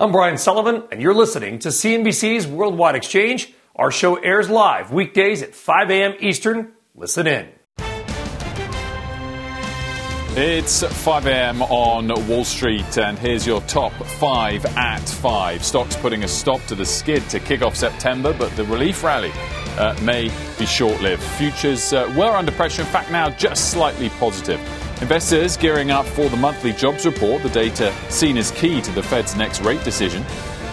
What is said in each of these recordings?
I'm Brian Sullivan, and you're listening to CNBC's Worldwide Exchange. Our show airs live weekdays at 5 a.m. Eastern. Listen in. It's 5 a.m. on Wall Street, and here's your top five at five. Stocks putting a stop to the skid to kick off September, but the relief rally uh, may be short lived. Futures uh, were under pressure, in fact, now just slightly positive. Investors gearing up for the monthly jobs report, the data seen as key to the Fed's next rate decision.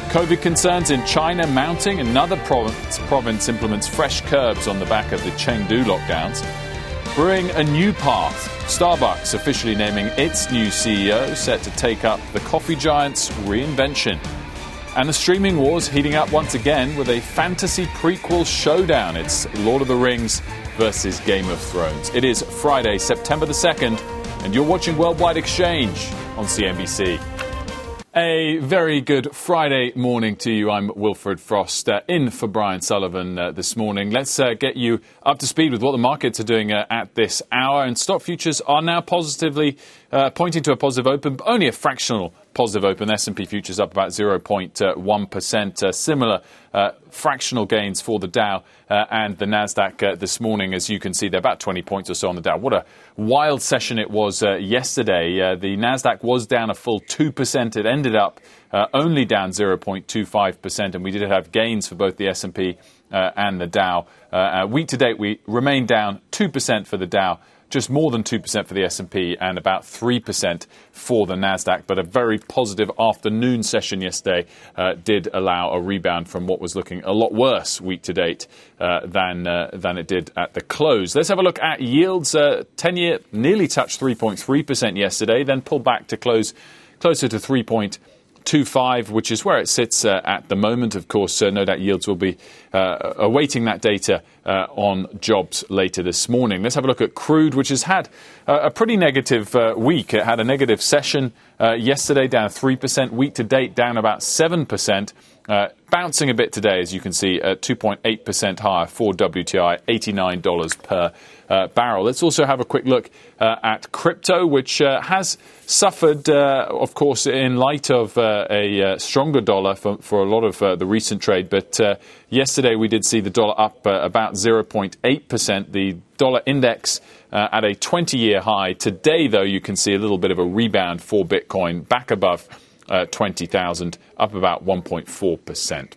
COVID concerns in China mounting. Another province, province implements fresh curbs on the back of the Chengdu lockdowns. Brewing a new path. Starbucks officially naming its new CEO, set to take up the coffee giant's reinvention. And the streaming wars heating up once again with a fantasy prequel showdown. It's Lord of the Rings versus Game of Thrones. It is Friday, September the 2nd, and you're watching Worldwide Exchange on CNBC. A very good Friday morning to you. I'm Wilfred Frost, uh, in for Brian Sullivan uh, this morning. Let's uh, get you up to speed with what the markets are doing uh, at this hour. And stock futures are now positively uh, pointing to a positive open, but only a fractional positive open. S&P futures up about 0.1%. Uh, similar uh, fractional gains for the Dow uh, and the Nasdaq uh, this morning. As you can see, they're about 20 points or so on the Dow. What a wild session it was uh, yesterday. Uh, the Nasdaq was down a full 2%. It ended up only down 0.25%, and we did have gains for both the S&P and the Dow. week to date, we remain down 2% for the Dow just more than 2% for the S&P and about 3% for the Nasdaq. But a very positive afternoon session yesterday uh, did allow a rebound from what was looking a lot worse week to date uh, than uh, than it did at the close. Let's have a look at yields. 10-year uh, nearly touched 3.3% yesterday, then pulled back to close closer to 3. 2.5, which is where it sits uh, at the moment. Of course, uh, no doubt yields will be uh, awaiting that data uh, on jobs later this morning. Let's have a look at crude, which has had a pretty negative uh, week. It had a negative session uh, yesterday, down 3%, week to date, down about 7%. Uh, bouncing a bit today, as you can see, at 2.8% higher for WTI, $89 per uh, barrel. Let's also have a quick look uh, at crypto, which uh, has suffered, uh, of course, in light of uh, a stronger dollar for, for a lot of the recent trade. But yesterday we did see the dollar up about 0.8%. The dollar index at a 20 year high. Today, though, you can see a little bit of a rebound for Bitcoin back above uh, 20,000, up about 1.4%.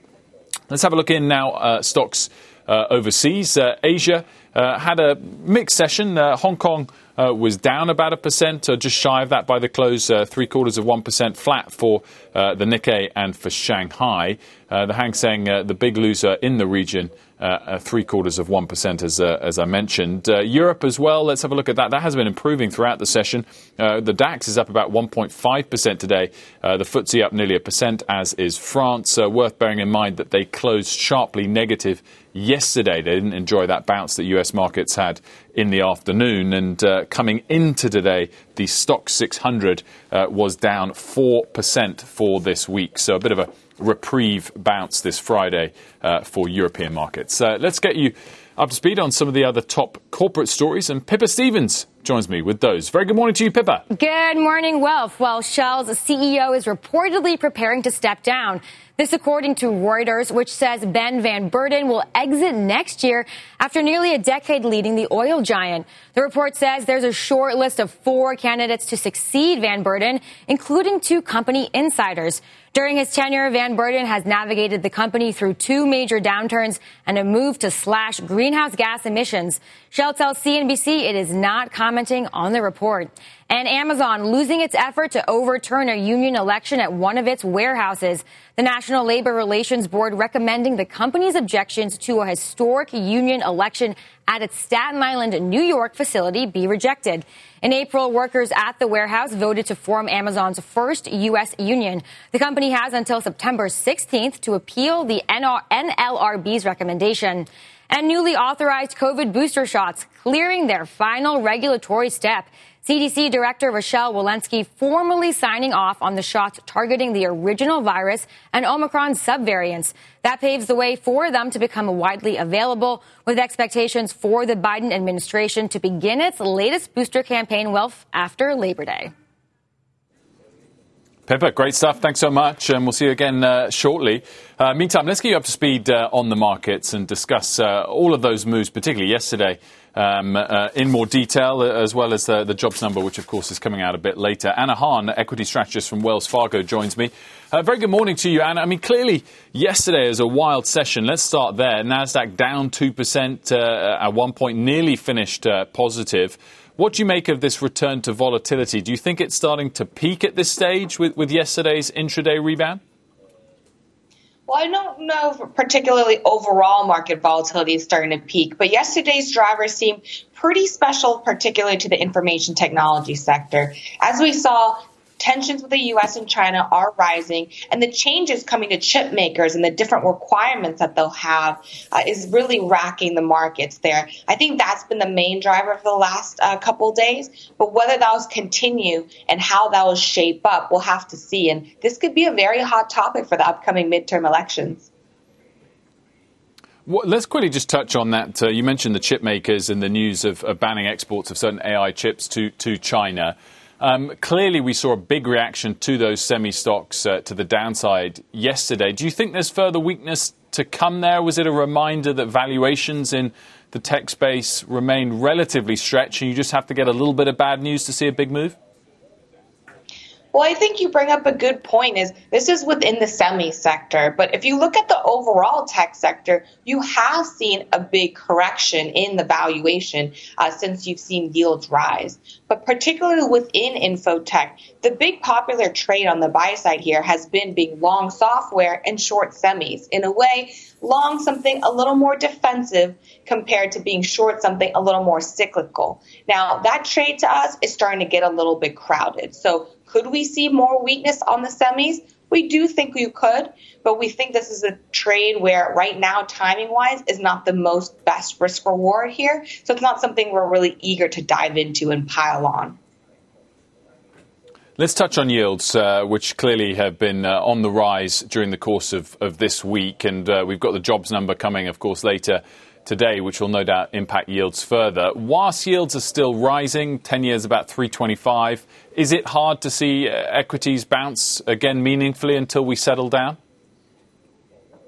Let's have a look in now. Uh, stocks uh, overseas. Uh, Asia uh, had a mixed session. Uh, Hong Kong uh, was down about a percent, uh, just shy of that by the close, uh, three quarters of 1% flat for uh, the Nikkei and for Shanghai. Uh, the Hang Seng, uh, the big loser in the region, Uh, uh, three quarters of 1%, as, uh, as I mentioned. Europe as well, let's have a look at that. That has been improving throughout the session. the DAX is up about 1.5% today. the FTSE up nearly a percent, as is France. worth bearing in mind that they closed sharply negative yesterday. They didn't enjoy that bounce that US markets had in the afternoon. And uh, coming into today, the Stoxx 600 uh, was down 4% for this week. So a bit of a reprieve bounce this Friday uh, for European markets. Uh, let's get you up to speed on some of the other top corporate stories. And Pippa Stevens joins me with those. Very good morning to you, Pippa. Good morning, Wilf. Well, Shell's CEO is reportedly preparing to step down. This according to Reuters, which says Ben Van Beurden will exit next year after nearly a decade leading the oil giant. The report says there's a short list of four candidates to succeed Van Beurden, including two company insiders. During his tenure, Van Beurden has navigated the company through two major downturns and a move to slash greenhouse gas emissions. Shell tells CNBC it is not commenting on the report. and Amazon losing its effort to overturn a union election at one of its warehouses. The National Labor Relations Board recommending the company's objections to a historic union election at its Staten Island, New York facility be rejected. In April, workers at the warehouse voted to form Amazon's first U.S. union. The company has until September 16th to appeal the NLRB's recommendation and newly authorized COVID booster shots clearing their final regulatory step. CDC Director Rochelle Walensky formally signing off on the shots targeting the original virus and Omicron subvariants. That paves the way for them to become widely available, with expectations for the Biden administration to begin its latest booster campaign well after Labor Day. Pippa, great stuff. Thanks so much. And we'll see you again uh, shortly. Uh, meantime, let's get you up to speed uh, on the markets and discuss uh, all of those moves, particularly yesterday, um, uh, in more detail, uh, as well as the, the, jobs number, which of course is coming out a bit later. Anna Hahn, equity strategist from Wells Fargo, joins me. very good morning to you, Anna. I mean, clearly, yesterday is a wild session. Let's start there. NASDAQ down 2%, at one point nearly finished positive. What do you make of this return to volatility? Do you think it's starting to peak at this stage with, with yesterday's intraday rebound? Well, I don't know if particularly overall market volatility is starting to peak, but yesterday's drivers seem pretty special, particularly to the information technology sector. As we saw, tensions with the US and China are rising, and the changes coming to chip makers and the different requirements that they'll have uh, is really racking the markets there. I think that's been the main driver for the last uh, couple days, but whether will continue and how that will shape up, we'll have to see. And this could be a very hot topic for the upcoming midterm elections. Well, let's quickly just touch on that. Uh, you mentioned the chip makers and the news of, of banning exports of certain AI chips to, to China. Um, clearly, we saw a big reaction to those semi stocks uh, to the downside yesterday. Do you think there's further weakness to come there? Was it a reminder that valuations in the tech space remain relatively stretched and you just have to get a little bit of bad news to see a big move? Well, I think you bring up a good point is this is within the semi sector, but if you look at the overall tech sector, you have seen a big correction in the valuation uh, since you've seen yields rise. But particularly within infotech, the big popular trade on the buy side here has been being long software and short semis. In a way, long something a little more defensive compared to being short something a little more cyclical. Now, that trade to us is starting to get a little bit crowded. So could we see more weakness on the semis? We do think we could, but we think this is a trade where right now, timing wise, is not the most best risk reward here. So it's not something we're really eager to dive into and pile on. Let's touch on yields, uh, which clearly have been uh, on the rise during the course of, of this week. And uh, we've got the jobs number coming, of course, later today, which will no doubt impact yields further. Whilst yields are still rising, 10 years about 325, is it hard to see uh, equities bounce again meaningfully until we settle down?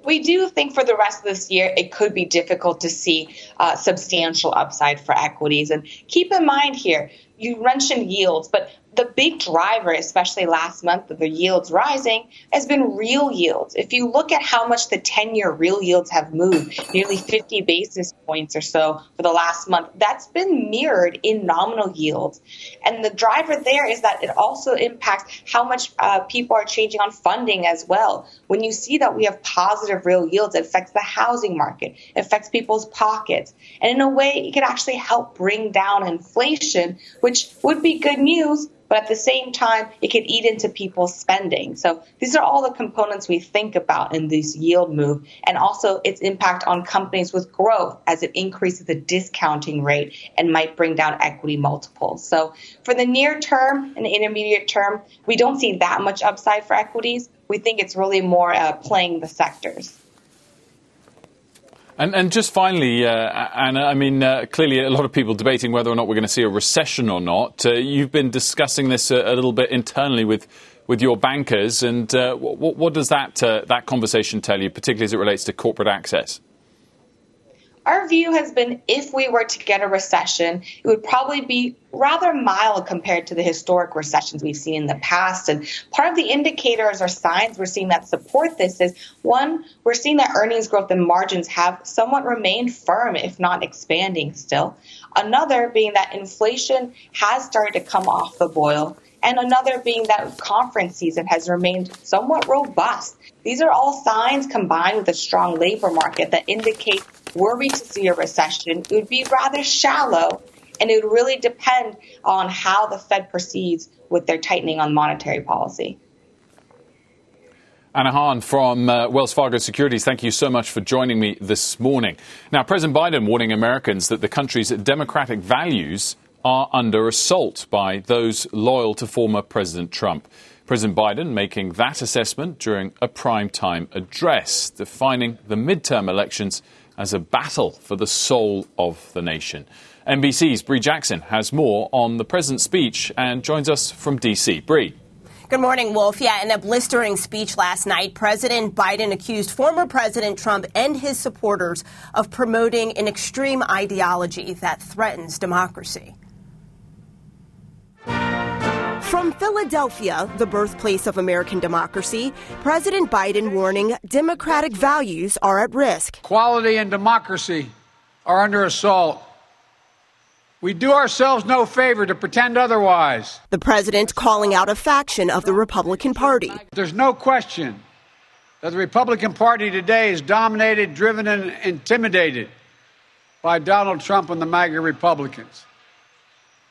we do think for the rest of this year it could be difficult to see uh, substantial upside for equities. And keep in mind here, you mentioned yields, but the big driver, especially last month of the yields rising, has been real yields. If you look at how much the 10 year real yields have moved, nearly 50 basis points or so for the last month, that's been mirrored in nominal yields. And the driver there is that it also impacts how much uh, people are changing on funding as well. When you see that we have positive real yields, it affects the housing market, it affects people's pockets. And in a way, it could actually help bring down inflation, which would be good news but at the same time, it could eat into people's spending. So these are all the components we think about in this yield move, and also its impact on companies with growth as it increases the discounting rate and might bring down equity multiples. So for the near term and intermediate term, we don't see that much upside for equities. We think it's really more uh, playing the sectors. And, and just finally, uh, Anna, I mean, uh, clearly a lot of people debating whether or not we're going to see a recession or not. Uh, you've been discussing this a, a, little bit internally with, with your bankers, and uh, what, what, does that, uh, that conversation tell you, particularly as it relates to corporate access? Our view has been if we were to get a recession, it would probably be rather mild compared to the historic recessions we've seen in the past. And part of the indicators or signs we're seeing that support this is one, we're seeing that earnings growth and margins have somewhat remained firm, if not expanding still. Another being that inflation has started to come off the boil. And another being that conference season has remained somewhat robust. These are all signs combined with a strong labor market that indicate were we to see a recession, it would be rather shallow and it would really depend on how the Fed proceeds with their tightening on monetary policy. Anna Hahn from uh, Wells Fargo Securities, thank you so much for joining me this morning. Now, President Biden warning Americans that the country's democratic values are under assault by those loyal to former President Trump. President Biden making that assessment during a primetime address, defining the midterm elections as a battle for the soul of the nation. NBC's Bree Jackson has more on the president's speech and joins us from D.C. Bree. Good morning, Wolf. Yeah, in a blistering speech last night, President Biden accused former President Trump and his supporters of promoting an extreme ideology that threatens democracy. From Philadelphia, the birthplace of American democracy, President Biden warning democratic values are at risk. Quality and democracy are under assault. We do ourselves no favor to pretend otherwise. The president calling out a faction of the Republican Party. There's no question that the Republican Party today is dominated, driven, and intimidated by Donald Trump and the MAGA Republicans.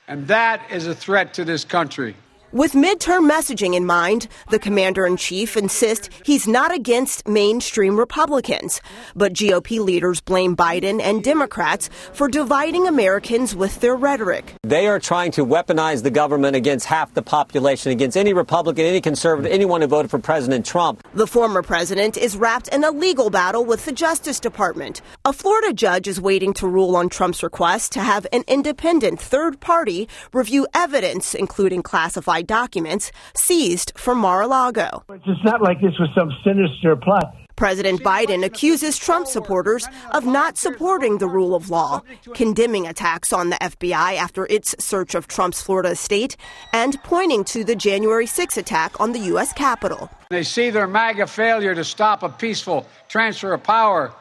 And that is a threat to this country. With midterm messaging in mind, the commander in chief insists he's not against mainstream Republicans. But GOP leaders blame Biden and Democrats for dividing Americans with their rhetoric. They are trying to weaponize the government against half the population, against any Republican, any conservative, anyone who voted for President Trump. The former president is wrapped in a legal battle with the Justice Department. A Florida judge is waiting to rule on Trump's request to have an independent third party review evidence, including classified documents seized from Mar-a-Lago. It's not like this was some sinister plot. President Biden accuses Trump supporters of not supporting the rule of law, condemning attacks on the FBI after its search of Trump's Florida estate, and pointing to the January 6 attack on the U.S. Capitol. They see their MAGA failure to stop a peaceful transfer of power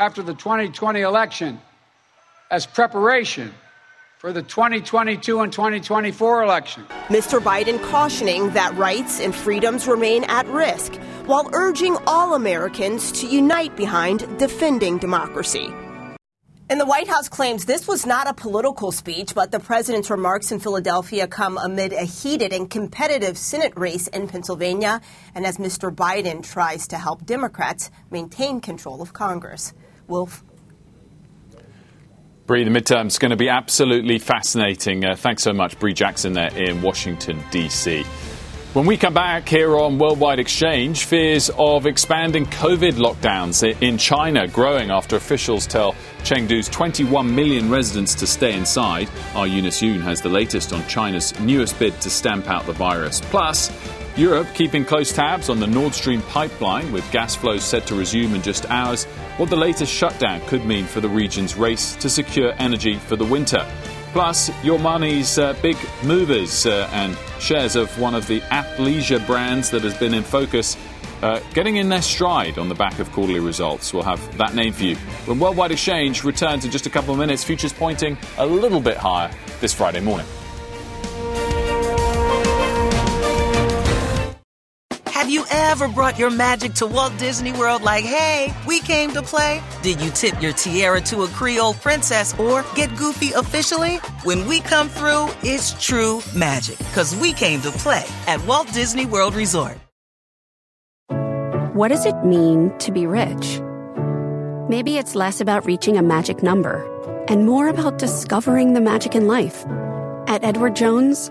after the 2020 election as preparation for the 2022 and 2024 election. Mr. Biden cautioning that rights and freedoms remain at risk while urging all Americans to unite behind defending democracy. And the White House claims this was not a political speech, but the president's remarks in Philadelphia come amid a heated and competitive Senate race in Pennsylvania, and as Mr. Biden tries to help Democrats maintain control of Congress. Wolf. Bree, the midterm is going to be absolutely fascinating. Uh, thanks so much, Bree Jackson, there in Washington, D.C. When we come back here on Worldwide Exchange, fears of expanding COVID lockdowns in China growing after officials tell Chengdu's 21 million residents to stay inside. Our Eunice Yoon has the latest on China's newest bid to stamp out the virus. Plus, Europe keeping close tabs on the Nord Stream pipeline, with gas flows set to resume in just hours, what the latest shutdown could mean for the region's race to secure energy for the winter. Plus, your money's uh, big movers uh, and shares of one of the athleisure brands that has been in focus uh, getting in their stride on the back of quarterly results. We'll have that name for you. When Worldwide Exchange returns in just a couple of minutes, futures pointing a little bit higher this Friday morning. Have you ever brought your magic to Walt Disney World like, hey, we came to play? Did you tip your tiara to a Creole princess or get goofy officially? When we come through, it's true magic because we came to play at Walt Disney World Resort. What does it mean to be rich? Maybe it's less about reaching a magic number and more about discovering the magic in life. At Edward Jones,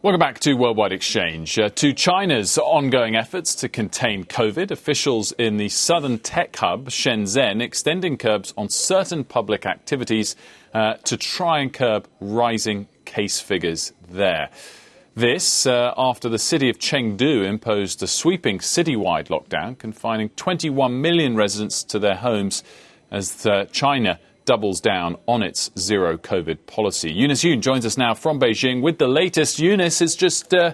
Welcome back to Worldwide Exchange. Uh, to China's ongoing efforts to contain COVID, officials in the southern tech hub, Shenzhen, extending curbs on certain public activities uh, to try and curb rising case figures there. This uh, after the city of Chengdu imposed a sweeping citywide lockdown, confining 21 million residents to their homes as uh, China doubles down on its zero COVID policy. Eunice Yoon joins us now from Beijing with the latest. Eunice is just uh,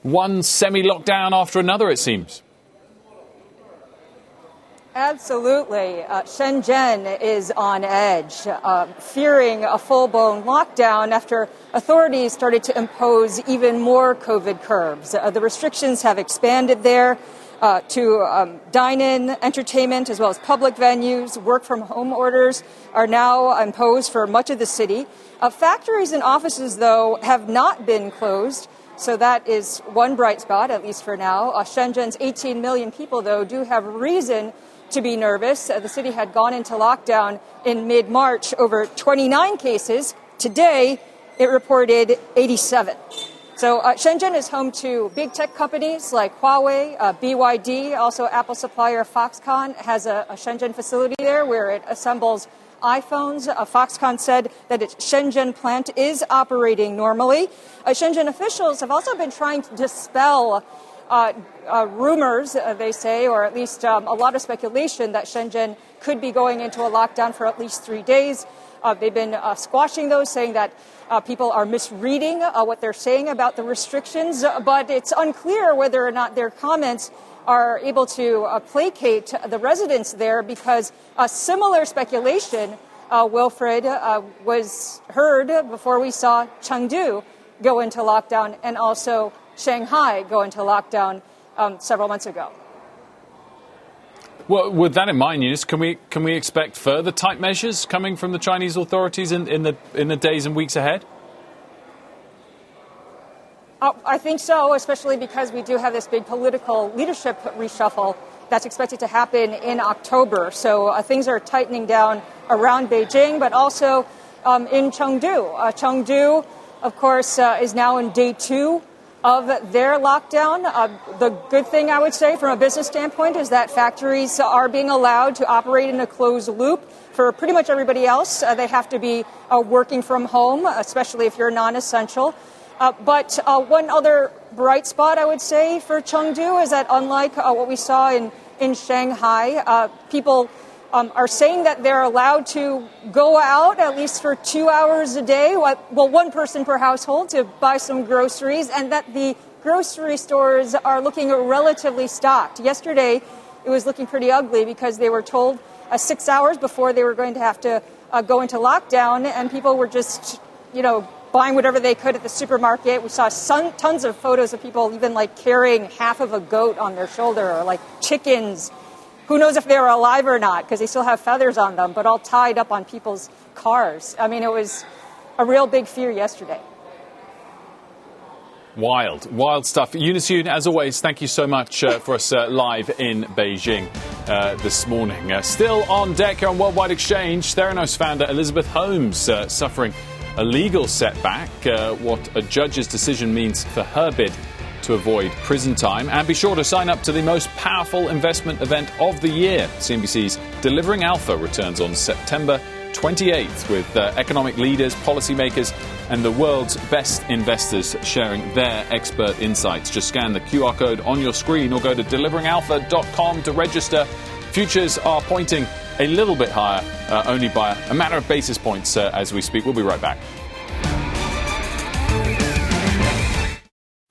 one semi lockdown after another, it seems. Absolutely. Uh, Shenzhen is on edge, uh, fearing a full blown lockdown after authorities started to impose even more COVID curbs. Uh, the restrictions have expanded there uh, to um, dine in, entertainment, as well as public venues. Work from home orders are now imposed for much of the city. Uh, factories and offices, though, have not been closed. So that is one bright spot, at least for now. Uh, Shenzhen's 18 million people, though, do have reason to be nervous. Uh, the city had gone into lockdown in mid March over 29 cases. Today, it reported 87. So uh, Shenzhen is home to big tech companies like Huawei, uh, BYD, also Apple supplier Foxconn has a, a, Shenzhen facility there where it assembles iPhones. Uh, Foxconn said that its Shenzhen plant is operating normally. Uh, Shenzhen officials have also been trying to dispel uh, uh, rumors, they say, or at least um, a lot of speculation that Shenzhen could be going into a lockdown for at least three days. they've been squashing those, saying that uh, people are misreading uh, what they're saying about the restrictions, uh, but it's unclear whether or not their comments are able to uh, placate the residents there because a similar speculation, uh, Wilfred, uh, was heard before we saw Chengdu go into lockdown and also Shanghai go into lockdown um, several months ago. Well, with that in mind, Eunice, can we can we expect further tight measures coming from the Chinese authorities in, in the in the days and weeks ahead? Uh, I think so, especially because we do have this big political leadership reshuffle that's expected to happen in October. So uh, things are tightening down around Beijing, but also um, in Chengdu. Uh, Chengdu, of course, uh, is now in day two of their lockdown. Uh, the good thing I would say from a business standpoint is that factories are being allowed to operate in a closed loop. For pretty much everybody else, uh, they have to be uh, working from home, especially if you're non essential. Uh, but uh, one other bright spot I would say for Chengdu is that unlike uh, what we saw in, in Shanghai, people um, are saying that they're allowed to go out at least for two hours a day, well, one person per household, to buy some groceries, and that the grocery stores are looking relatively stocked. Yesterday, it was looking pretty ugly because they were told uh, six hours before they were going to have to uh, go into lockdown, and people were just, you know, buying whatever they could at the supermarket. We saw tons of photos of people even like carrying half of a goat on their shoulder, or like chickens who knows if they were alive or not because they still have feathers on them, but all tied up on people's cars. I mean, it was a real big fear yesterday. Wild, wild stuff. Yoon, as always, thank you so much uh, for us uh, live in Beijing uh, this morning. Uh, still on deck here on Worldwide Exchange, Theranos founder Elizabeth Holmes uh, suffering a legal setback. Uh, what a judge's decision means for her bid to avoid prison time. And be sure to sign up to the most powerful investment event of the year. CNBC's Delivering Alpha returns on September 28th with uh, economic leaders, policymakers, and the world's best investors sharing their expert insights. Just scan the QR code on your screen or go to deliveringalpha.com to register. Futures are pointing a little bit higher, uh, only by a matter of basis points uh, as we speak. We'll be right back.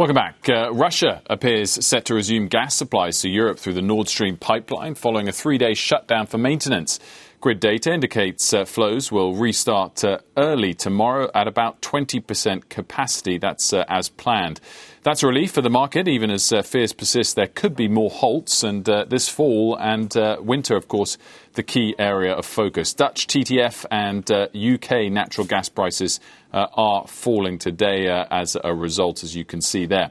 Welcome back. Uh, Russia appears set to resume gas supplies to Europe through the Nord Stream pipeline following a three day shutdown for maintenance. Grid data indicates uh, flows will restart uh, early tomorrow at about 20% capacity. That's uh, as planned. That's a relief for the market, even as uh, fears persist there could be more halts. And uh, this fall and winter, of course, the key area of focus. Dutch TTF and UK natural gas prices are falling today as a result, as you can see there.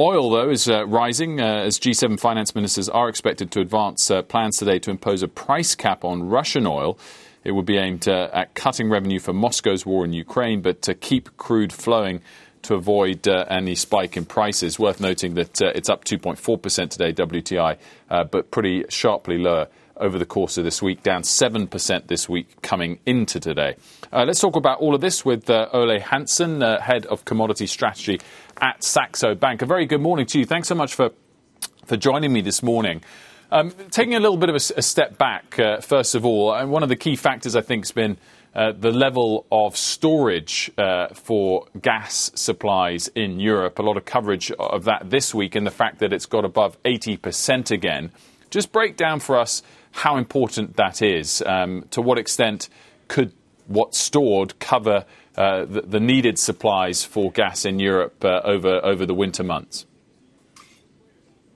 Oil, though, is uh, rising uh, as G7 finance ministers are expected to advance uh, plans today to impose a price cap on Russian oil. It would be aimed uh, at cutting revenue for Moscow's war in Ukraine, but to keep crude flowing to avoid uh, any spike in prices. Worth noting that uh, it's up 2.4% today, WTI, but pretty sharply lower over the course of this week, down 7% this week coming into today. Uh, let's talk about all of this with uh, Ole Hansen, uh, Head of Commodity Strategy at Saxo Bank. A very good morning to you. Thanks so much for, for joining me this morning. Um, taking a little bit of a, a step back, uh, first of all, and one of the key factors I think has been uh, the level of storage uh, for gas supplies in Europe. A lot of coverage of that this week, and the fact that it's got above 80% again. Just break down for us how important that is. Um, to what extent could what's stored cover uh, the, the, needed supplies for gas in Europe uh, over over the winter months?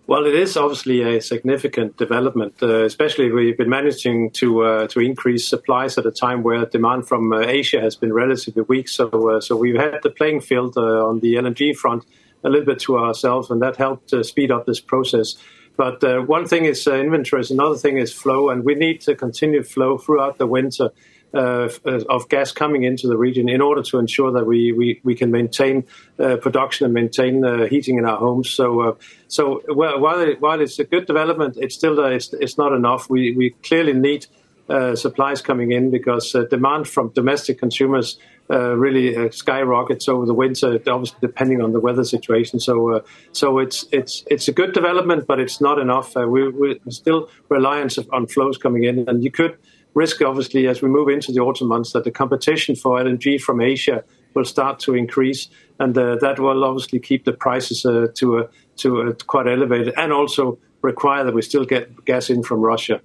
Well, it is obviously a significant development, uh, especially we've been managing to uh, to increase supplies at a time where demand from uh, Asia has been relatively weak. So, uh, so we've had the playing field on the LNG front a little bit to ourselves, and that helped speed up this process. But one thing is inventories, another thing is flow, and we need to continue flow throughout the winter uh, of gas coming into the region in order to ensure that we, we, we can maintain uh, production and maintain uh, heating in our homes. So, uh, so while, it, while it's a good development, it's still uh, it's, it's not enough. We, we clearly need uh, supplies coming in because demand from domestic consumers really skyrockets over the winter, obviously depending on the weather situation. So, so it's it's it's a good development, but it's not enough. we, we're still reliant on flows coming in, and you could risk, obviously, as we move into the autumn months, that the competition for LNG from Asia will start to increase, and uh, that will obviously keep the prices uh, to to quite elevated, and also require that we still get gas in from Russia.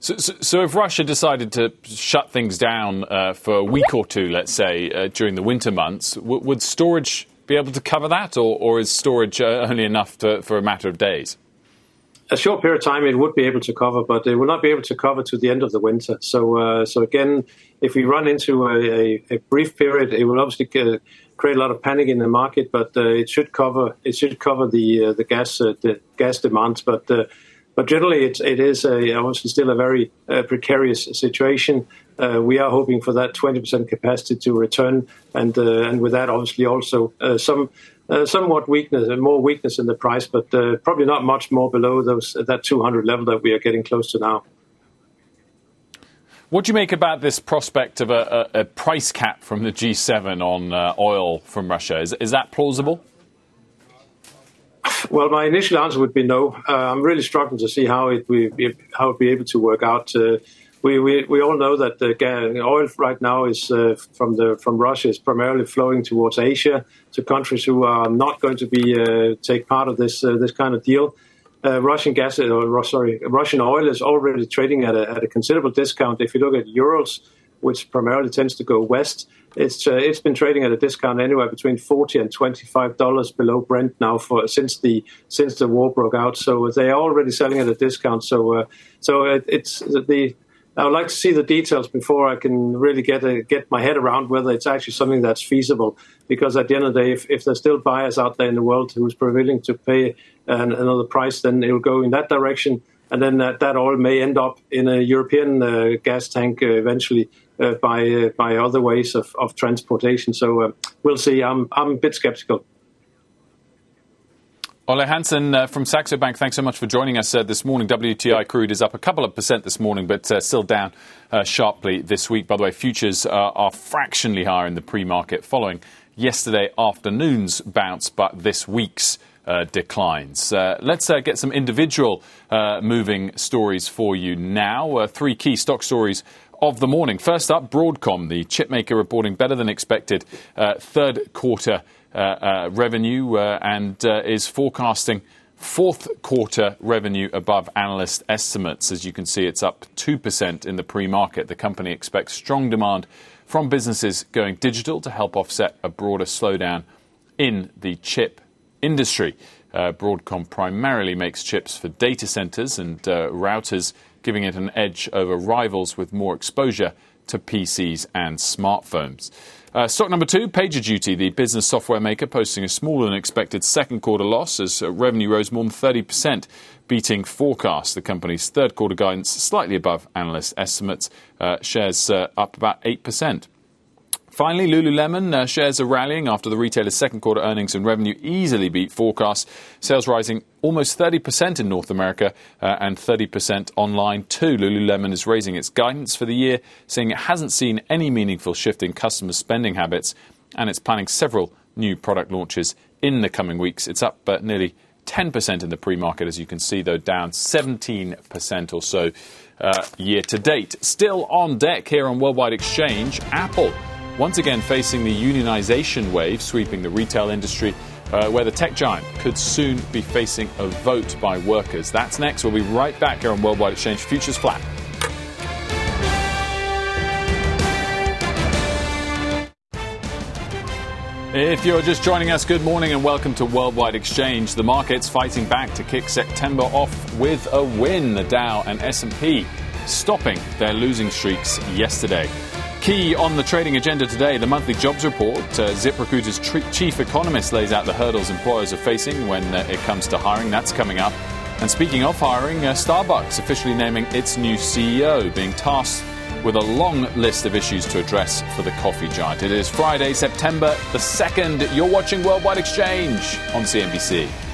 So, so, so if Russia decided to shut things down uh, for a week or two, let's say, uh, during the winter months, w- would storage be able to cover that, or, or is storage uh, only enough to, for a matter of days? a short period of time it would be able to cover, but it will not be able to cover to the end of the winter. So, uh, so again, if we run into a, a, a brief period, it will obviously create a lot of panic in the market, but uh, it should cover it should cover the uh, the gas the gas demands. But but generally, it, it is a, obviously still a very uh, precarious situation. we are hoping for that 20% capacity to return, and and with that, obviously, also some uh, somewhat weakness, uh, more weakness in the price, but uh, probably not much more below those that 200 level that we are getting close to now. What do you make about this prospect of a, a, a price cap from the G7 on uh, oil from Russia? Is, is that plausible? Well, my initial answer would be no. Uh, I'm really struggling to see how it be, how it be able to work out. Uh, we, we, we all know that the oil right now is uh, from the from Russia is primarily flowing towards Asia to countries who are not going to be uh, take part of this uh, this kind of deal. Uh, Russian gas, or sorry, Russian oil is already trading at a, at a considerable discount. If you look at Urals, which primarily tends to go west, it's uh, it's been trading at a discount anywhere between forty and twenty five dollars below Brent now for since the since the war broke out. So they are already selling at a discount. So uh, so it, it's the I would like to see the details before I can really get a, get my head around whether it's actually something that's feasible. Because at the end of the day, if, if there's still buyers out there in the world who's willing to pay an, another price, then it will go in that direction, and then that, that all may end up in a European uh, gas tank uh, eventually uh, by by other ways of, of transportation. So we'll see. I'm I'm a bit skeptical. Ole Hansen uh, from Saxo Bank, thanks so much for joining us uh, this morning. WTI crude is up a couple of percent this morning, but uh, still down sharply this week. By the way, futures are fractionally higher in the pre market following yesterday afternoon's bounce, but this week's uh, declines. let's get some individual moving stories for you now. three key stock stories of the morning. First up, Broadcom, the chipmaker reporting better than expected third quarter uh, uh, revenue uh, and is forecasting Fourth quarter revenue above analyst estimates. As you can see, it's up 2% in the pre market. The company expects strong demand from businesses going digital to help offset a broader slowdown in the chip industry. Uh, Broadcom primarily makes chips for data centers and uh, routers, giving it an edge over rivals with more exposure to PCs and smartphones. Uh, stock number two, PagerDuty, the business software maker, posting a smaller than expected second quarter loss as uh, revenue rose more than 30%, beating forecasts. The company's third quarter guidance slightly above analyst estimates, uh, shares uh, up about 8%. Finally, Lululemon uh, shares are rallying after the retailer's second quarter earnings and revenue easily beat forecasts. Sales rising almost 30% in North America uh, and 30% online too. Lululemon is raising its guidance for the year, saying it hasn't seen any meaningful shift in customer spending habits and it's planning several new product launches in the coming weeks. It's up uh, nearly 10% in the pre market, as you can see, though down 17% or so uh, year to date. Still on deck here on Worldwide Exchange, Apple once again facing the unionization wave sweeping the retail industry, uh, where the tech giant could soon be facing a vote by workers. That's next. We'll be right back here on Worldwide Exchange. Futures flat. If you're just joining us, good morning and welcome to Worldwide Exchange. The market's fighting back to kick September off with a win. The Dow and S&P stopping their losing streaks yesterday. Key on the trading agenda today, the monthly jobs report. Uh, ZipRecruiter's chief economist lays out the hurdles employers are facing when uh, it comes to hiring. That's coming up. And speaking of hiring, uh, Starbucks officially naming its new CEO, being tasked with a long list of issues to address for the coffee giant. It is Friday, September the 2nd. You're watching Worldwide Exchange on CNBC.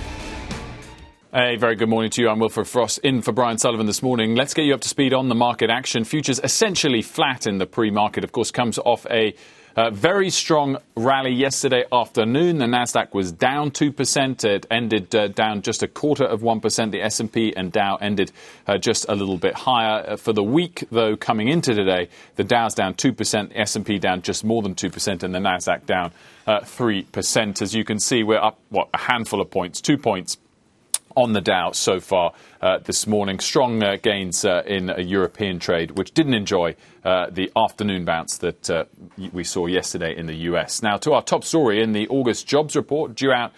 A very good morning to you. I'm Wilfred Frost in for Brian Sullivan this morning. Let's get you up to speed on the market action. Futures essentially flat in the pre market, of course, comes off a uh, very strong rally yesterday afternoon. The Nasdaq was down two percent. It ended uh, down just a quarter of one percent. The S&P and Dow ended uh, just a little bit higher uh, for the week, though. Coming into today, the Dow's down two percent, S&P down just more than two percent, and the Nasdaq down uh, three percent. As you can see, we're up what a handful of points, two points on the Dow so far uh, this morning. Strong uh, gains uh, in European trade, which didn't enjoy uh, the afternoon bounce that uh, we saw yesterday in the US. Now, to our top story in the August jobs report, due out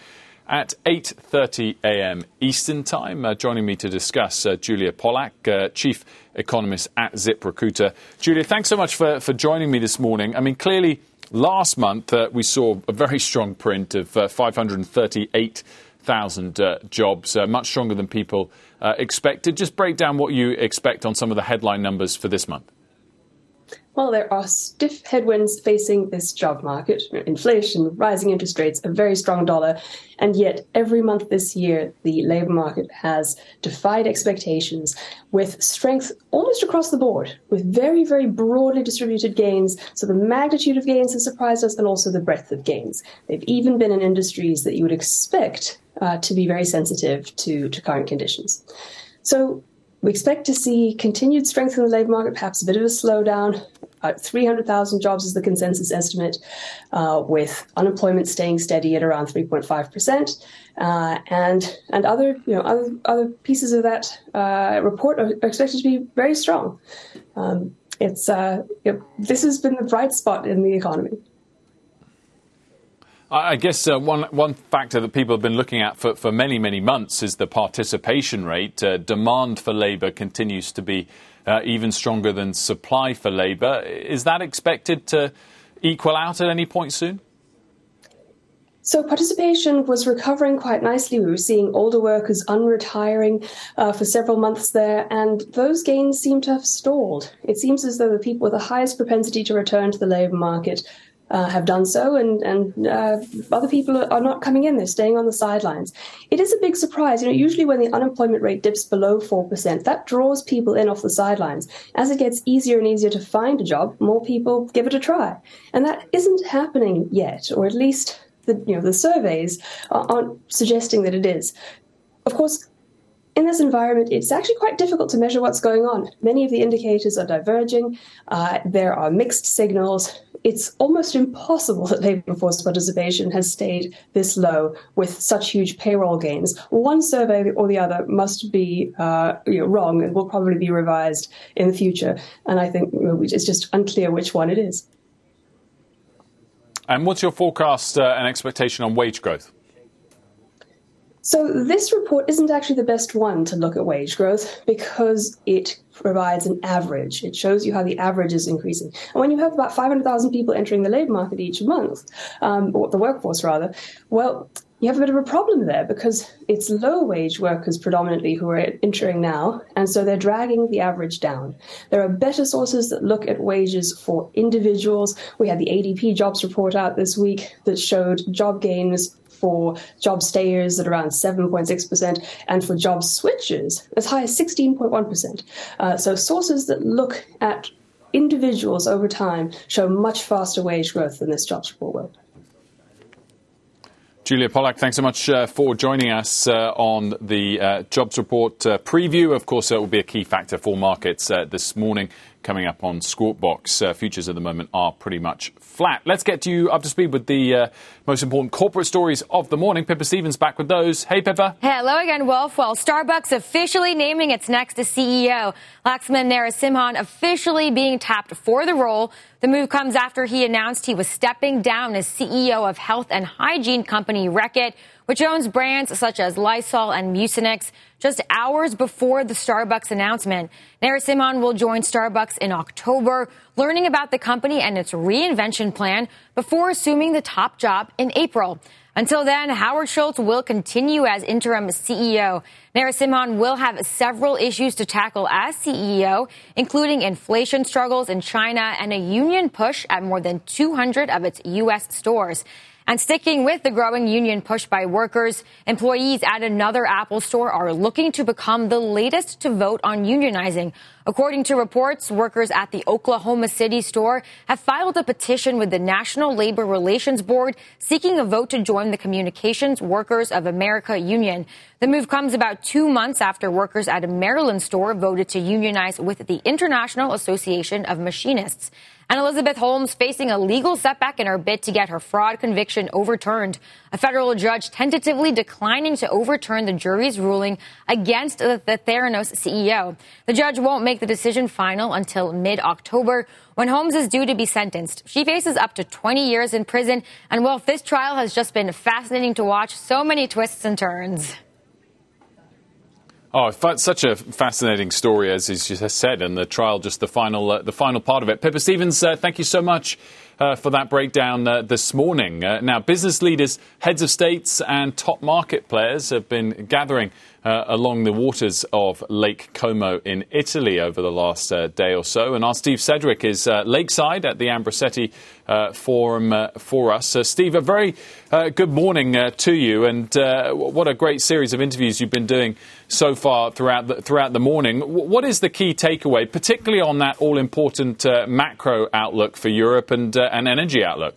at 8:30 a.m. Eastern Time. Uh, joining me to discuss, Julia Pollak, chief economist at ZipRecruiter. Julia, thanks so much for, for joining me this morning. I mean, clearly, last month we saw a very strong print of 538 thousand uh, jobs, uh, much stronger than people uh, expected. Just break down what you expect on some of the headline numbers for this month. Well, there are stiff headwinds facing this job market inflation, rising interest rates, a very strong dollar. And yet, every month this year, the labor market has defied expectations with strength almost across the board, with very, very broadly distributed gains. So, the magnitude of gains has surprised us and also the breadth of gains. They've even been in industries that you would expect uh, to be very sensitive to, to current conditions. So, we expect to see continued strength in the labor market, perhaps a bit of a slowdown. Uh, 300,000 jobs is the consensus estimate, uh, with unemployment staying steady at around 3.5 percent, uh, and and other you know other other pieces of that uh, report are, expected to be very strong. Um, it's uh, this has been the bright spot in the economy. I guess uh, one one factor that people have been looking at for, for many many months is the participation rate. Uh, demand for labour continues to be uh, even stronger than supply for labour. Is that expected to equal out at any point soon? So participation was recovering quite nicely. We were seeing older workers unretiring uh, for several months there, and those gains seem to have stalled. It seems as though the people with the highest propensity to return to the labour market uh, have done so, and and uh, other people are not coming in. They're staying on the sidelines. It is a big surprise. You know, usually when the unemployment rate dips below four percent, that draws people in off the sidelines. As it gets easier and easier to find a job, more people give it a try, and that isn't happening yet, or at least the you know the surveys aren't suggesting that it is. Of course, in this environment, it's actually quite difficult to measure what's going on. Many of the indicators are diverging. Uh, there are mixed signals. It's almost impossible that labor force participation has stayed this low with such huge payroll gains. One survey or the other must be uh, you know, wrong and will probably be revised in the future. And I think it's just unclear which one it is. And what's your forecast uh, and expectation on wage growth? So, this report isn't actually the best one to look at wage growth because it provides an average. It shows you how the average is increasing. And when you have about 500,000 people entering the labor market each month, um, or the workforce rather, well, you have a bit of a problem there because it's low wage workers predominantly who are entering now, and so they're dragging the average down. There are better sources that look at wages for individuals. We had the ADP jobs report out this week that showed job gains for job stayers at around 7.6%, and for job switchers as high as 16.1%. Uh, so sources that look at individuals over time show much faster wage growth than this jobs report will. Julia Pollak, thanks so much uh, for joining us uh, on the uh, jobs report uh, preview. Of course, it will be a key factor for markets uh, this morning coming up on Squawk Box. Uh, futures at the moment are pretty much flat. Let's get you up to speed with the uh, most important corporate stories of the morning. Pippa Stevens back with those. Hey, Pippa. Hello again, Wilf. Well, Starbucks officially naming its next CEO. Laxman Narasimhan officially being tapped for the role. The move comes after he announced he was stepping down as CEO of health and hygiene company Reckitt, which owns brands such as Lysol and Mucinex. Just hours before the Starbucks announcement, Narasimhan will join Starbucks in October, learning about the company and its reinvention plan before assuming the top job in April. Until then, Howard Schultz will continue as interim CEO. Narasimhan will have several issues to tackle as CEO, including inflation struggles in China and a union push at more than 200 of its U.S. stores. And sticking with the growing union push by workers, employees at another Apple store are looking to become the latest to vote on unionizing. According to reports, workers at the Oklahoma City store have filed a petition with the National Labor Relations Board seeking a vote to join the Communications Workers of America union. The move comes about two months after workers at a Maryland store voted to unionize with the International Association of Machinists. And Elizabeth Holmes facing a legal setback in her bid to get her fraud conviction overturned. A federal judge tentatively declining to overturn the jury's ruling against the, the Theranos CEO. The judge won't make the decision final until mid October when Holmes is due to be sentenced. She faces up to 20 years in prison. And while this trial has just been fascinating to watch, so many twists and turns. Oh, such a fascinating story, as you just said, and the trial, just the final, uh, the final part of it. Pippa Stevens, uh, thank you so much uh, for that breakdown uh, this morning. Uh, now, business leaders, heads of states, and top market players have been gathering uh, along the waters of Lake Como in Italy over the last uh, day or so. And our Steve Sedgwick is lakeside at the Ambrosetti Forum for us. So, Steve, a very good morning to you, and what a great series of interviews you've been doing so far throughout the, throughout the morning. what is the key takeaway, particularly on that all important macro outlook for Europe and an energy outlook?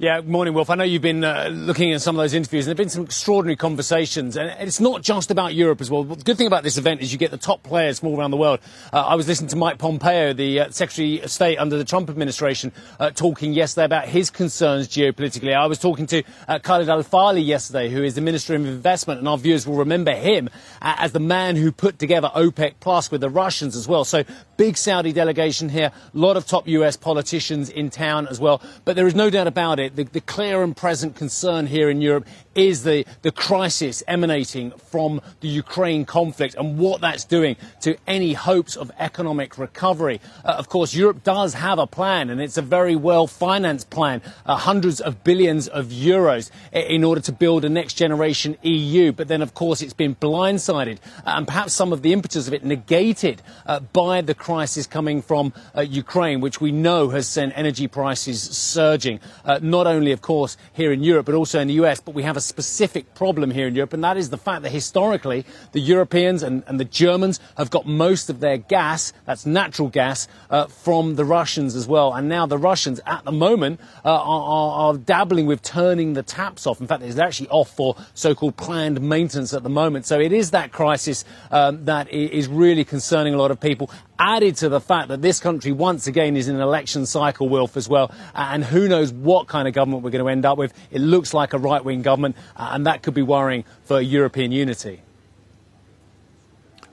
Yeah, morning, Wilf. I know you've been uh, looking at some of those interviews, and there have been some extraordinary conversations. And it's not just about Europe as well. The good thing about this event is you get the top players from all around the world. Uh, I was listening to Mike Pompeo, the uh, Secretary of State under the Trump administration, uh, talking yesterday about his concerns geopolitically. I was talking to uh, Khalid Al Falih yesterday, who is the Minister of Investment, and our viewers will remember him uh, as the man who put together OPEC Plus with the Russians as well. So big Saudi delegation here, a lot of top US politicians in town as well. But there is no doubt about it the, the clear and present concern here in Europe is the, the crisis emanating from the Ukraine conflict and what that's doing to any hopes of economic recovery. Uh, of course, Europe does have a plan, and it's a very well financed plan, uh, hundreds of billions of euros in order to build a next generation EU. But then, of course, it's been blindsided uh, and perhaps some of the impetus of it negated uh, by the crisis coming from uh, Ukraine, which we know has sent energy prices surging. Uh, not not only, of course, here in Europe, but also in the US. But we have a specific problem here in Europe, and that is the fact that historically the Europeans and, and the Germans have got most of their gas, that's natural gas, uh, from the Russians as well. And now the Russians, at the moment, uh, are, are, dabbling with turning the taps off. In fact, it's actually off for so called planned maintenance at the moment. So it is that crisis um, that is really concerning a lot of people added to the fact that this country once again is in an election cycle, Wilf, as well. And who knows what kind of government we're going to end up with. It looks like a right wing government, and that could be worrying for European unity.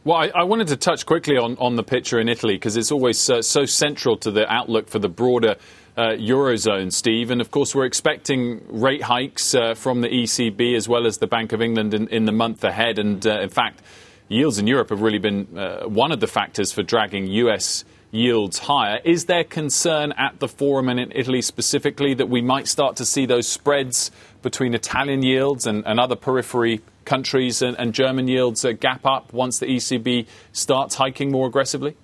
Well, I, I, wanted to touch quickly on, on the picture in Italy because it's always uh, so central to the outlook for the broader uh, Eurozone, Steve. And of course, we're expecting rate hikes uh, from the ECB as well as the Bank of England in, in the month ahead. And uh, in fact, yields in Europe have really been uh, one of the factors for dragging US yields higher. Is there concern at the forum and in Italy specifically that we might start to see those spreads between Italian yields and, and other periphery countries and, and German yields uh, gap up once the ECB starts hiking more aggressively?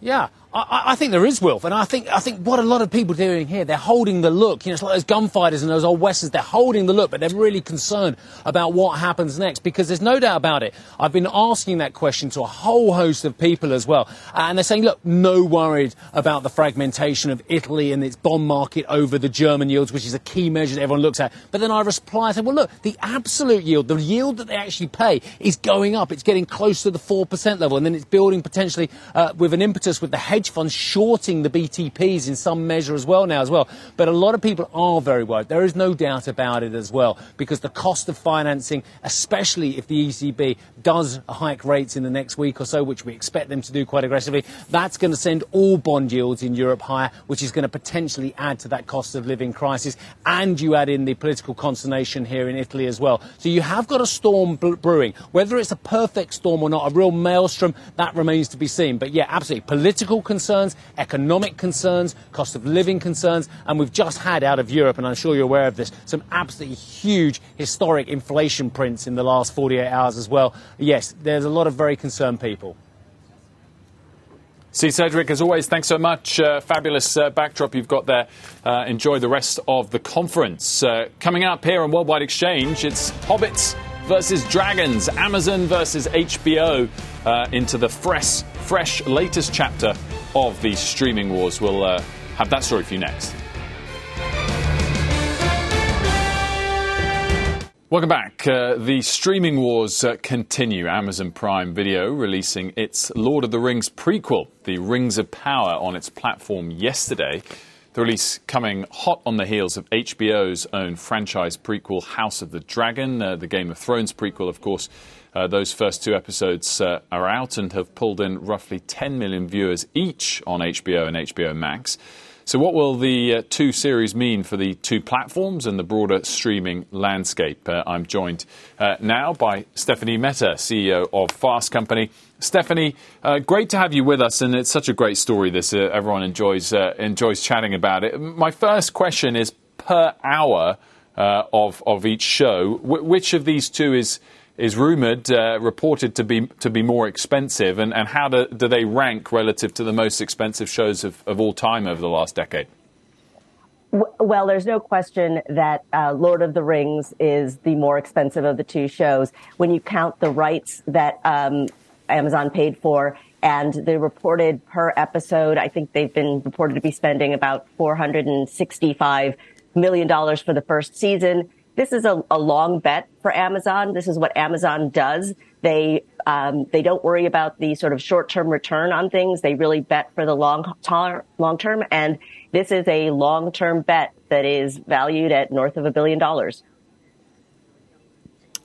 Yeah, I, I, think there is, Wilf, and I think I think what a lot of people are doing here, they're holding the look. You know, it's like those gunfighters and those old westerns. They're holding the look, but they're really concerned about what happens next because there's no doubt about it. I've been asking that question to a whole host of people as well, and they're saying, look, no worried about the fragmentation of Italy and its bond market over the German yields, which is a key measure that everyone looks at. But then I reply, I say, well, look, the absolute yield, the yield that they actually pay, is going up. It's getting close to the four percent level, and then it's building potentially uh, with an impetus with the hedge hedge funds shorting the BTPs in some measure as well now as well. But a lot of people are very worried. There is no doubt about it as well because the cost of financing, especially if the ECB does hike rates in the next week or so, which we expect them to do quite aggressively, that's going to send all bond yields in Europe higher, which is going to potentially add to that cost of living crisis. And you add in the political consternation here in Italy as well. So you have got a storm brewing. Whether it's a perfect storm or not, a real maelstrom, that remains to be seen. But yeah, absolutely. Political concerns, economic concerns, cost of living concerns, and we've just had out of Europe, and I'm sure you're aware of this, some absolutely huge historic inflation prints in the last 48 hours as well. Yes, there's a lot of very concerned people. Steve Sedgwick, as always, thanks so much. Uh, fabulous uh, backdrop you've got there. Uh, enjoy the rest of the conference. Uh, coming up here on Worldwide Exchange, it's Hobbits versus Dragons, Amazon versus HBO, uh, into the fresh, fresh latest chapter of the streaming wars. We'll uh, have that story for you next. Welcome back. Uh, the streaming wars uh, continue. Amazon Prime Video releasing its Lord of the Rings prequel, The Rings of Power, on its platform yesterday. The release coming hot on the heels of HBO's own franchise prequel, House of the Dragon, uh, the Game of Thrones prequel, of course. Uh, those first two episodes uh, are out and have pulled in roughly 10 million viewers each on HBO and HBO Max. So, what will the uh, two series mean for the two platforms and the broader streaming landscape? Uh, I'm joined uh, now by Stephanie Mehta, CEO of Fast Company. Stephanie, uh, great to have you with us, and it's such a great story. This uh, everyone enjoys uh, enjoys chatting about it. My first question is per hour of of each show. Which of these two is is rumored, uh, reported to be to be more expensive, and, and how do, do they rank relative to the most expensive shows of, of all time over the last decade? Well, there's no question that uh, Lord of the Rings is the more expensive of the two shows. When you count the rights that um, Amazon paid for and the reported per episode, I think they've been reported to be spending about $465 million for the first season this is a, a, long bet for Amazon. This is what Amazon does. They um, they don't worry about the sort of short term return on things. They really bet for the long tar- long term, and this is a long term bet that is valued at north of a billion dollars.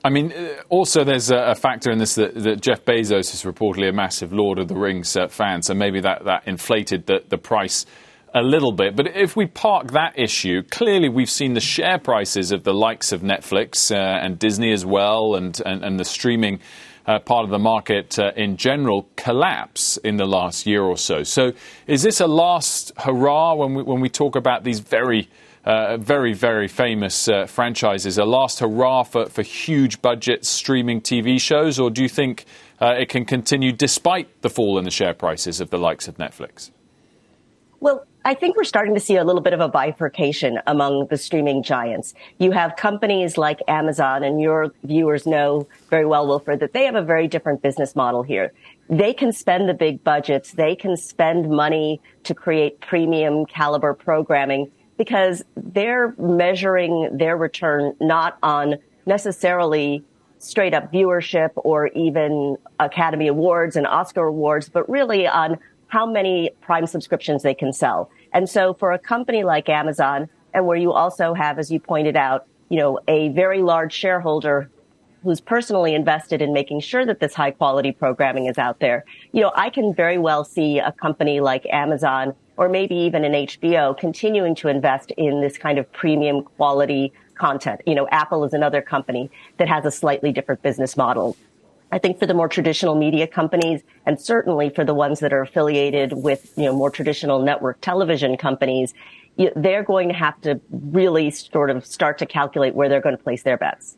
I mean, uh, also there's a, factor in this that, that, Jeff Bezos is reportedly a massive Lord of the Rings uh, fan, so maybe that, that inflated the, the price a little bit. But if we park that issue, clearly we've seen the share prices of the likes of Netflix uh, and Disney as well, and, and, and the streaming uh, part of the market uh, in general collapse in the last year or so. So, is this a last hurrah when we, when we talk about these very uh, very, very famous uh, franchises, a last hurrah for, for huge budget streaming TV shows, or do you think uh, it can continue despite the fall in the share prices of the likes of Netflix? Well, I think we're starting to see a little bit of a bifurcation among the streaming giants. You have companies like Amazon, and your viewers know very well, Wilfred, that they have a very different business model here. They can spend the big budgets. They can spend money to create premium caliber programming because they're measuring their return not on necessarily straight up viewership or even Academy Awards and Oscar awards, but really on how many Prime subscriptions they can sell. And so for a company like Amazon, and where you also have, as you pointed out, you know, a very large shareholder who's personally invested in making sure that this high quality programming is out there, you know, I can very well see a company like Amazon or maybe even an HBO continuing to invest in this kind of premium quality content. You know, Apple is another company that has a slightly different business model. I think for the more traditional media companies and certainly for the ones that are affiliated with, you know, more traditional network television companies, they're going to have to really sort of start to calculate where they're going to place their bets.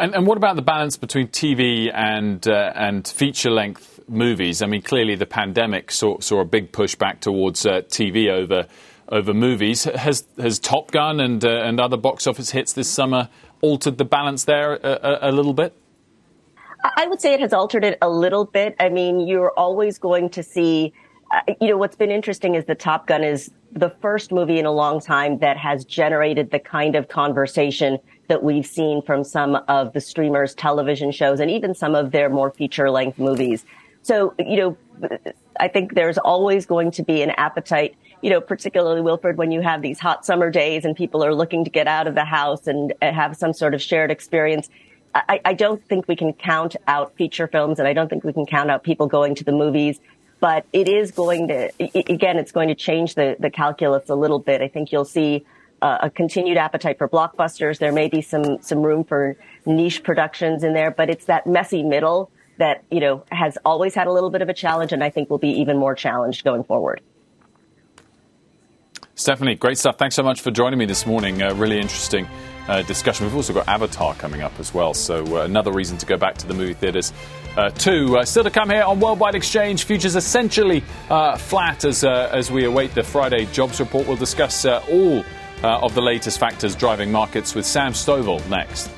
And, and what about the balance between TV and uh, and feature length movies? I mean, clearly the pandemic saw, saw a big push back towards uh, TV over over movies. Has has Top Gun and uh, and other box office hits this summer altered the balance there a, a, a little bit? I would say it has altered it a little bit. I mean, you're always going to see, uh, you know, what's been interesting is the Top Gun is the first movie in a long time that has generated the kind of conversation that we've seen from some of the streamers' television shows and even some of their more feature length movies. So, you know, I think there's always going to be an appetite, you know, particularly Wilfred, when you have these hot summer days and people are looking to get out of the house and uh, have some sort of shared experience. I, I don't think we can count out feature films and I don't think we can count out people going to the movies but it is going to again it's going to change the, the calculus a little bit i think you'll see uh, a continued appetite for blockbusters there may be some some room for niche productions in there but it's that messy middle that you know has always had a little bit of a challenge and i think will be even more challenged going forward stephanie great stuff thanks so much for joining me this morning uh, really interesting uh, discussion. We've also got Avatar coming up as well, so uh, another reason to go back to the movie theatres uh, too. Uh, still to come here on Worldwide Exchange, futures essentially uh, flat as as we await the Friday jobs report. We'll discuss all of the latest factors driving markets with Sam Stovall next.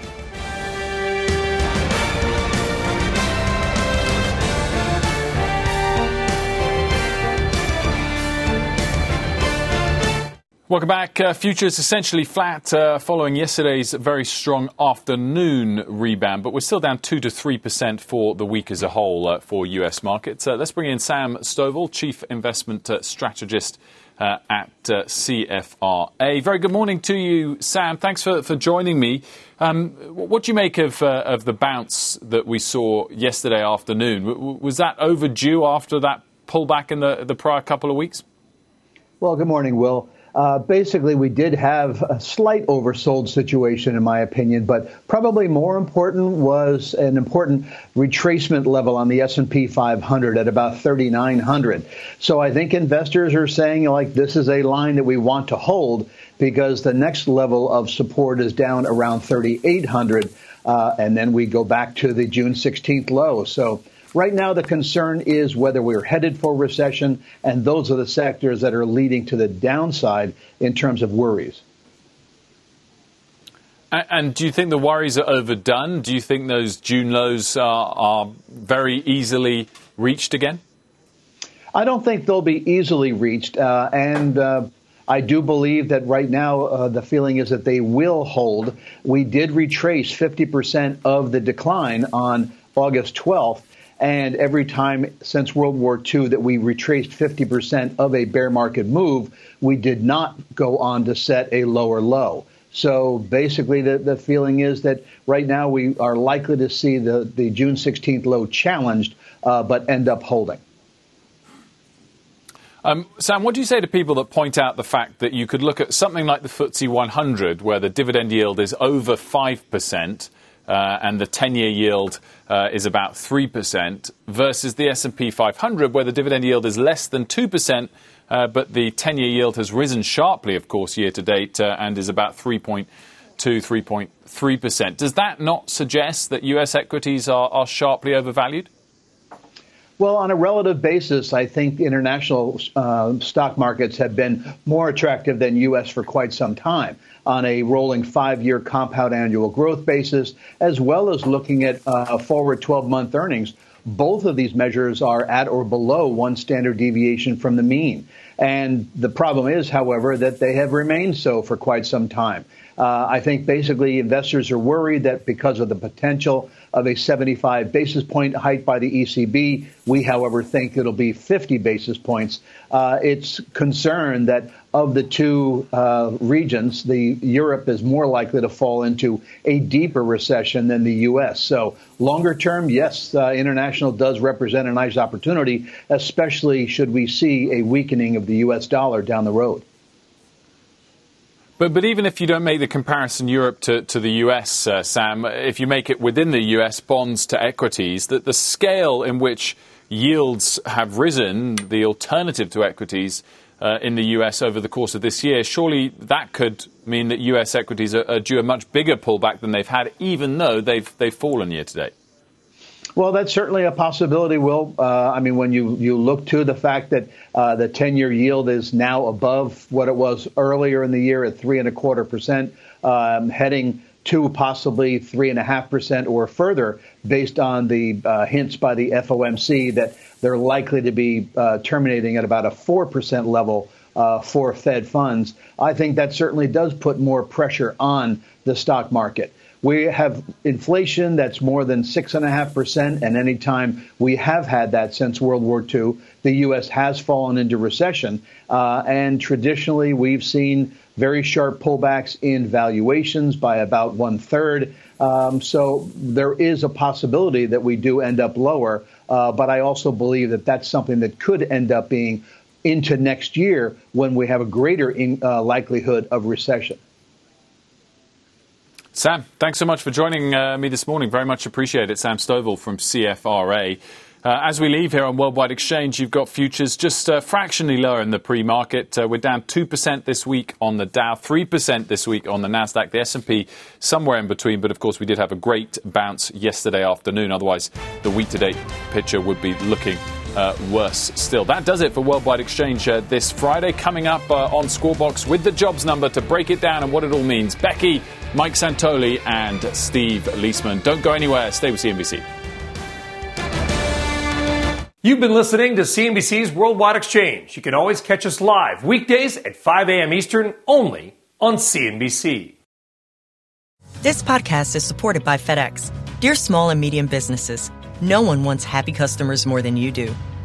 Welcome back. Uh, futures essentially flat uh, following yesterday's very strong afternoon rebound, but we're still down 2 to 3% for the week as a whole uh, for US markets. Uh, let's bring in Sam Stovall, Chief Investment uh, Strategist uh, at CFRA. Very good morning to you, Sam. Thanks for, for joining me. Um, what do you make of, of the bounce that we saw yesterday afternoon? W- was that overdue after that pullback in the, the prior couple of weeks? Well, good morning, Will. Uh, basically, we did have a slight oversold situation, in my opinion, but probably more important was an important retracement level on the S&P 500 at about 3,900. So I think investors are saying like this is a line that we want to hold because the next level of support is down around 3,800, uh, and then we go back to the June 16th low. So Right now, the concern is whether we're headed for recession, and those are the sectors that are leading to the downside in terms of worries. And do you think the worries are overdone? Do you think those June lows are, are very easily reached again? I don't think they'll be easily reached. Uh, and uh, I do believe that right now uh, the feeling is that they will hold. We did retrace 50% of the decline on August 12th. And every time since World War II that we retraced 50% of a bear market move, we did not go on to set a lower low. So basically, the, the feeling is that right now we are likely to see the, the June 16th low challenged, uh, but end up holding. Um, Sam, what do you say to people that point out the fact that you could look at something like the FTSE 100, where the dividend yield is over 5%? Uh, and the 10-year yield uh, is about 3%, versus the S&P 500, where the dividend yield is less than 2%, uh, but the 10-year yield has risen sharply, of course, year to date, and is about 3.2, 3.3%. Does that not suggest that U.S. equities are, are sharply overvalued? Well, on a relative basis, I think international uh, stock markets have been more attractive than U.S. for quite some time on a rolling five year compound annual growth basis, as well as looking at uh, forward 12 month earnings. Both of these measures are at or below one standard deviation from the mean. And the problem is, however, that they have remained so for quite some time. Uh, I think basically investors are worried that because of the potential of a 75 basis point hike by the ECB, we, however, think it'll be 50 basis points. Uh, it's concerned that of the two uh, regions, the Europe is more likely to fall into a deeper recession than the U.S. So longer term, yes, uh, international does represent a nice opportunity, especially should we see a weakening of the U.S. dollar down the road. But, but even if you don't make the comparison Europe to, to the US, uh, Sam, if you make it within the US bonds to equities, that the scale in which yields have risen, the alternative to equities uh, in the US over the course of this year, surely that could mean that US equities are, are due a much bigger pullback than they've had, even though they've, they've fallen year to date. Well, that's certainly a possibility, Will. Uh, I mean, when you, you look to the fact that uh, the 10 year yield is now above what it was earlier in the year at three and a quarter percent, um, heading to possibly three and a half percent or further, based on the uh, hints by the FOMC that they're likely to be uh, terminating at about a four percent level uh, for Fed funds. I think that certainly does put more pressure on the stock market. We have inflation that's more than 6.5%, and anytime we have had that since World War II, the U.S. has fallen into recession. Uh, and traditionally, we've seen very sharp pullbacks in valuations by about one third. Um, so there is a possibility that we do end up lower. Uh, but I also believe that that's something that could end up being into next year when we have a greater in, uh, likelihood of recession. Sam, thanks so much for joining uh, me this morning. Very much appreciated. Sam Stovall from CFRA. Uh, as we leave here on Worldwide Exchange, you've got futures just uh, fractionally lower in the pre-market. Uh, we're down 2% this week on the Dow, 3% this week on the Nasdaq, the S&P somewhere in between. But of course, we did have a great bounce yesterday afternoon. Otherwise, the week-to-date picture would be looking uh, worse still. That does it for Worldwide Exchange uh, this Friday. Coming up uh, on Squawk Box with the jobs number to break it down and what it all means. Becky, Mike Santoli, and Steve Liesman. Don't go anywhere. Stay with CNBC. You've been listening to CNBC's Worldwide Exchange. You can always catch us live weekdays at 5 a.m. Eastern only on CNBC. This podcast is supported by FedEx. Dear small and medium businesses, no one wants happy customers more than you do.